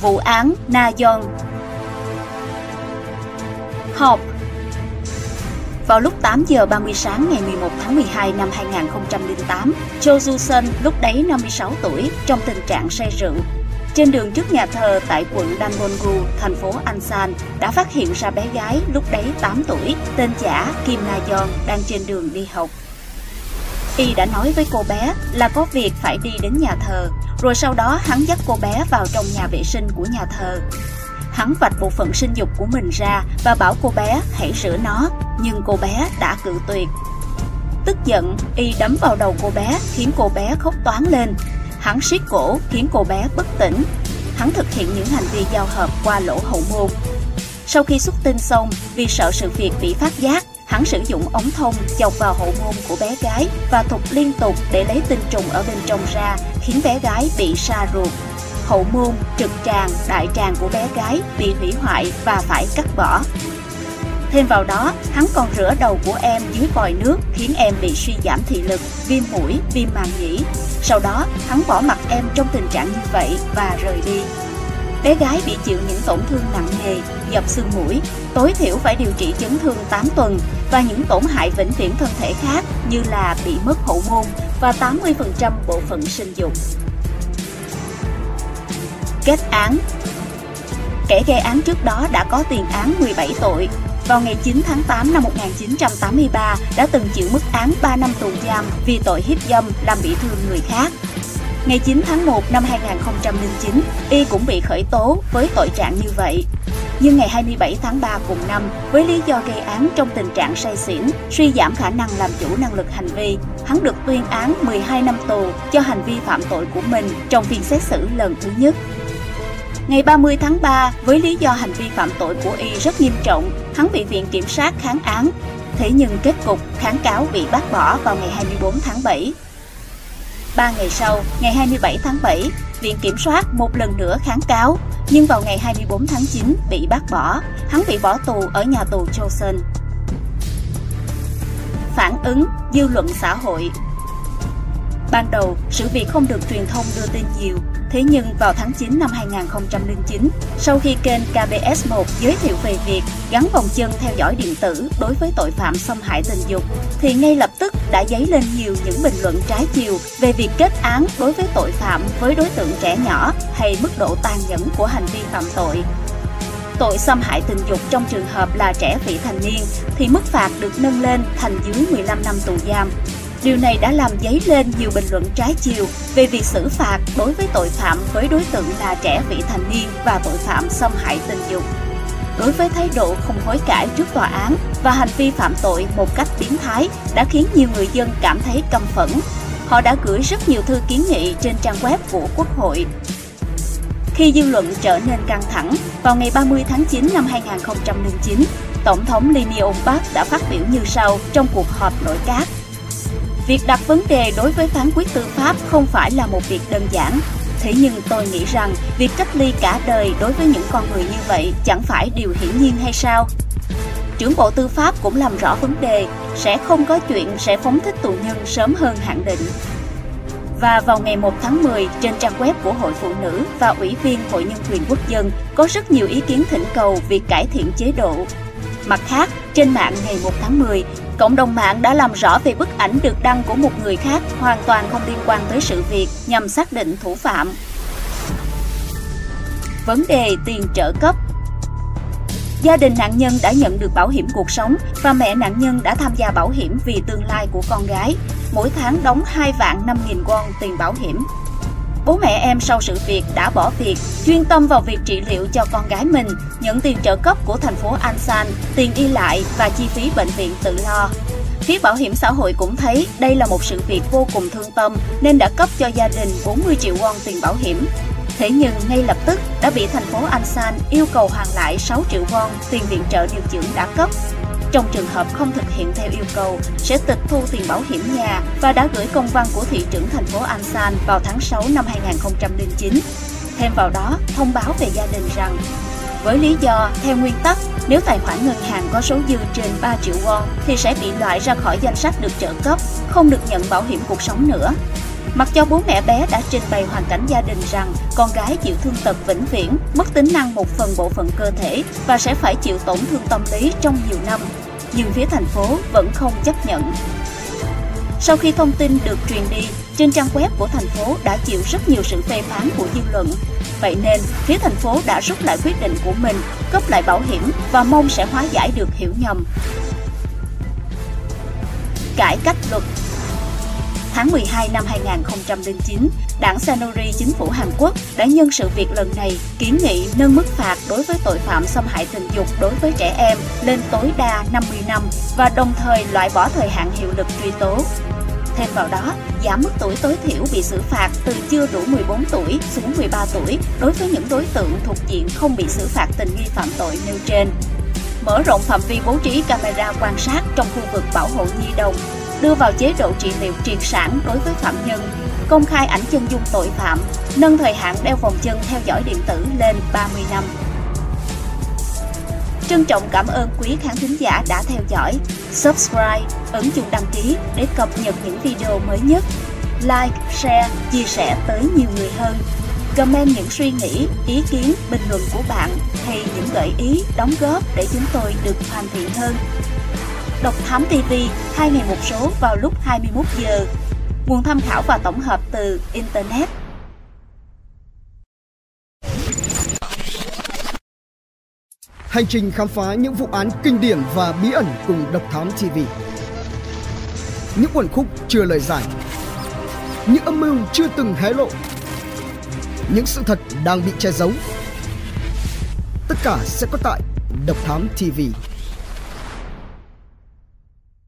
Vụ án Na Yon. Họp vào lúc 8 giờ 30 sáng ngày 11 tháng 12 năm 2008, Cho Ju Sun lúc đấy 56 tuổi trong tình trạng say rượu. Trên đường trước nhà thờ tại quận Danwon-gu, thành phố Ansan, đã phát hiện ra bé gái lúc đấy 8 tuổi, tên giả Kim Na Yeon đang trên đường đi học. Y đã nói với cô bé là có việc phải đi đến nhà thờ, rồi sau đó hắn dắt cô bé vào trong nhà vệ sinh của nhà thờ. Hắn vạch bộ phận sinh dục của mình ra và bảo cô bé hãy rửa nó, nhưng cô bé đã cự tuyệt. Tức giận, Y đấm vào đầu cô bé khiến cô bé khóc toán lên. Hắn siết cổ khiến cô bé bất tỉnh. Hắn thực hiện những hành vi giao hợp qua lỗ hậu môn. Sau khi xuất tinh xong, vì sợ sự việc bị phát giác, hắn sử dụng ống thông chọc vào hậu môn của bé gái và thục liên tục để lấy tinh trùng ở bên trong ra, khiến bé gái bị sa ruột. Hậu môn, trực tràng, đại tràng của bé gái bị hủy hoại và phải cắt bỏ. Thêm vào đó, hắn còn rửa đầu của em dưới vòi nước khiến em bị suy giảm thị lực, viêm mũi, viêm màng nhĩ. Sau đó, hắn bỏ mặt em trong tình trạng như vậy và rời đi. Bé gái bị chịu những tổn thương nặng nề, dập xương mũi, tối thiểu phải điều trị chấn thương 8 tuần và những tổn hại vĩnh viễn thân thể khác như là bị mất hậu môn và 80% bộ phận sinh dục. Kết án Kẻ gây án trước đó đã có tiền án 17 tội. Vào ngày 9 tháng 8 năm 1983 đã từng chịu mức án 3 năm tù giam vì tội hiếp dâm làm bị thương người khác. Ngày 9 tháng 1 năm 2009, Y cũng bị khởi tố với tội trạng như vậy. Nhưng ngày 27 tháng 3 cùng năm, với lý do gây án trong tình trạng say xỉn, suy giảm khả năng làm chủ năng lực hành vi, hắn được tuyên án 12 năm tù cho hành vi phạm tội của mình trong phiên xét xử lần thứ nhất. Ngày 30 tháng 3, với lý do hành vi phạm tội của Y rất nghiêm trọng, hắn bị Viện Kiểm sát kháng án. Thế nhưng kết cục kháng cáo bị bác bỏ vào ngày 24 tháng 7. Ba ngày sau, ngày 27 tháng 7, Viện Kiểm soát một lần nữa kháng cáo, nhưng vào ngày 24 tháng 9 bị bác bỏ, hắn bị bỏ tù ở nhà tù Chosun. Phản ứng dư luận xã hội Ban đầu, sự việc không được truyền thông đưa tin nhiều, Thế nhưng vào tháng 9 năm 2009, sau khi kênh KBS1 giới thiệu về việc gắn vòng chân theo dõi điện tử đối với tội phạm xâm hại tình dục, thì ngay lập tức đã dấy lên nhiều những bình luận trái chiều về việc kết án đối với tội phạm với đối tượng trẻ nhỏ hay mức độ tàn nhẫn của hành vi phạm tội. Tội xâm hại tình dục trong trường hợp là trẻ vị thành niên thì mức phạt được nâng lên thành dưới 15 năm tù giam Điều này đã làm dấy lên nhiều bình luận trái chiều về việc xử phạt đối với tội phạm với đối tượng là trẻ vị thành niên và tội phạm xâm hại tình dục. Đối với thái độ không hối cải trước tòa án và hành vi phạm tội một cách biến thái đã khiến nhiều người dân cảm thấy căm phẫn. Họ đã gửi rất nhiều thư kiến nghị trên trang web của Quốc hội. Khi dư luận trở nên căng thẳng, vào ngày 30 tháng 9 năm 2009, Tổng thống Lee Myung-park đã phát biểu như sau trong cuộc họp nội các Việc đặt vấn đề đối với phán quyết tư pháp không phải là một việc đơn giản. Thế nhưng tôi nghĩ rằng việc cách ly cả đời đối với những con người như vậy chẳng phải điều hiển nhiên hay sao? Trưởng Bộ Tư pháp cũng làm rõ vấn đề, sẽ không có chuyện sẽ phóng thích tù nhân sớm hơn hạn định. Và vào ngày 1 tháng 10, trên trang web của Hội Phụ Nữ và Ủy viên Hội Nhân quyền Quốc dân có rất nhiều ý kiến thỉnh cầu việc cải thiện chế độ. Mặt khác, trên mạng ngày 1 tháng 10, Cộng đồng mạng đã làm rõ về bức ảnh được đăng của một người khác hoàn toàn không liên quan tới sự việc nhằm xác định thủ phạm. Vấn đề tiền trợ cấp Gia đình nạn nhân đã nhận được bảo hiểm cuộc sống và mẹ nạn nhân đã tham gia bảo hiểm vì tương lai của con gái. Mỗi tháng đóng 2 vạn 5 nghìn won tiền bảo hiểm. Bố mẹ em sau sự việc đã bỏ việc, chuyên tâm vào việc trị liệu cho con gái mình, nhận tiền trợ cấp của thành phố Ansan, tiền đi lại và chi phí bệnh viện tự lo. Phía bảo hiểm xã hội cũng thấy đây là một sự việc vô cùng thương tâm nên đã cấp cho gia đình 40 triệu won tiền bảo hiểm. Thế nhưng ngay lập tức đã bị thành phố Ansan yêu cầu hoàn lại 6 triệu won tiền viện trợ điều dưỡng đã cấp trong trường hợp không thực hiện theo yêu cầu, sẽ tịch thu tiền bảo hiểm nhà và đã gửi công văn của thị trưởng thành phố Ansan vào tháng 6 năm 2009. Thêm vào đó, thông báo về gia đình rằng với lý do, theo nguyên tắc, nếu tài khoản ngân hàng có số dư trên 3 triệu won thì sẽ bị loại ra khỏi danh sách được trợ cấp, không được nhận bảo hiểm cuộc sống nữa. Mặc cho bố mẹ bé đã trình bày hoàn cảnh gia đình rằng con gái chịu thương tật vĩnh viễn, mất tính năng một phần bộ phận cơ thể và sẽ phải chịu tổn thương tâm lý trong nhiều năm, nhưng phía thành phố vẫn không chấp nhận. Sau khi thông tin được truyền đi, trên trang web của thành phố đã chịu rất nhiều sự phê phán của dư luận. Vậy nên, phía thành phố đã rút lại quyết định của mình, cấp lại bảo hiểm và mong sẽ hóa giải được hiểu nhầm. Cải cách luật Tháng 12 năm 2009, đảng Sanori chính phủ Hàn Quốc đã nhân sự việc lần này kiến nghị nâng mức phạt đối với tội phạm xâm hại tình dục đối với trẻ em lên tối đa 50 năm và đồng thời loại bỏ thời hạn hiệu lực truy tố. Thêm vào đó, giảm mức tuổi tối thiểu bị xử phạt từ chưa đủ 14 tuổi xuống 13 tuổi đối với những đối tượng thuộc diện không bị xử phạt tình nghi phạm tội nêu trên. Mở rộng phạm vi bố trí camera quan sát trong khu vực bảo hộ nhi đồng đưa vào chế độ trị liệu triệt sản đối với phạm nhân, công khai ảnh chân dung tội phạm, nâng thời hạn đeo vòng chân theo dõi điện tử lên 30 năm. Trân trọng cảm ơn quý khán thính giả đã theo dõi. Subscribe, ấn chuông đăng ký để cập nhật những video mới nhất. Like, share, chia sẻ tới nhiều người hơn. Comment những suy nghĩ, ý kiến, bình luận của bạn hay những gợi ý, đóng góp để chúng tôi được hoàn thiện hơn. Độc Thám TV, hai ngày một số vào lúc 21 giờ. Nguồn tham khảo và tổng hợp từ Internet. Hành trình khám phá những vụ án kinh điển và bí ẩn cùng Độc Thám TV. Những quần khúc chưa lời giải. Những âm mưu chưa từng hé lộ. Những sự thật đang bị che giấu. Tất cả sẽ có tại Độc Thám TV.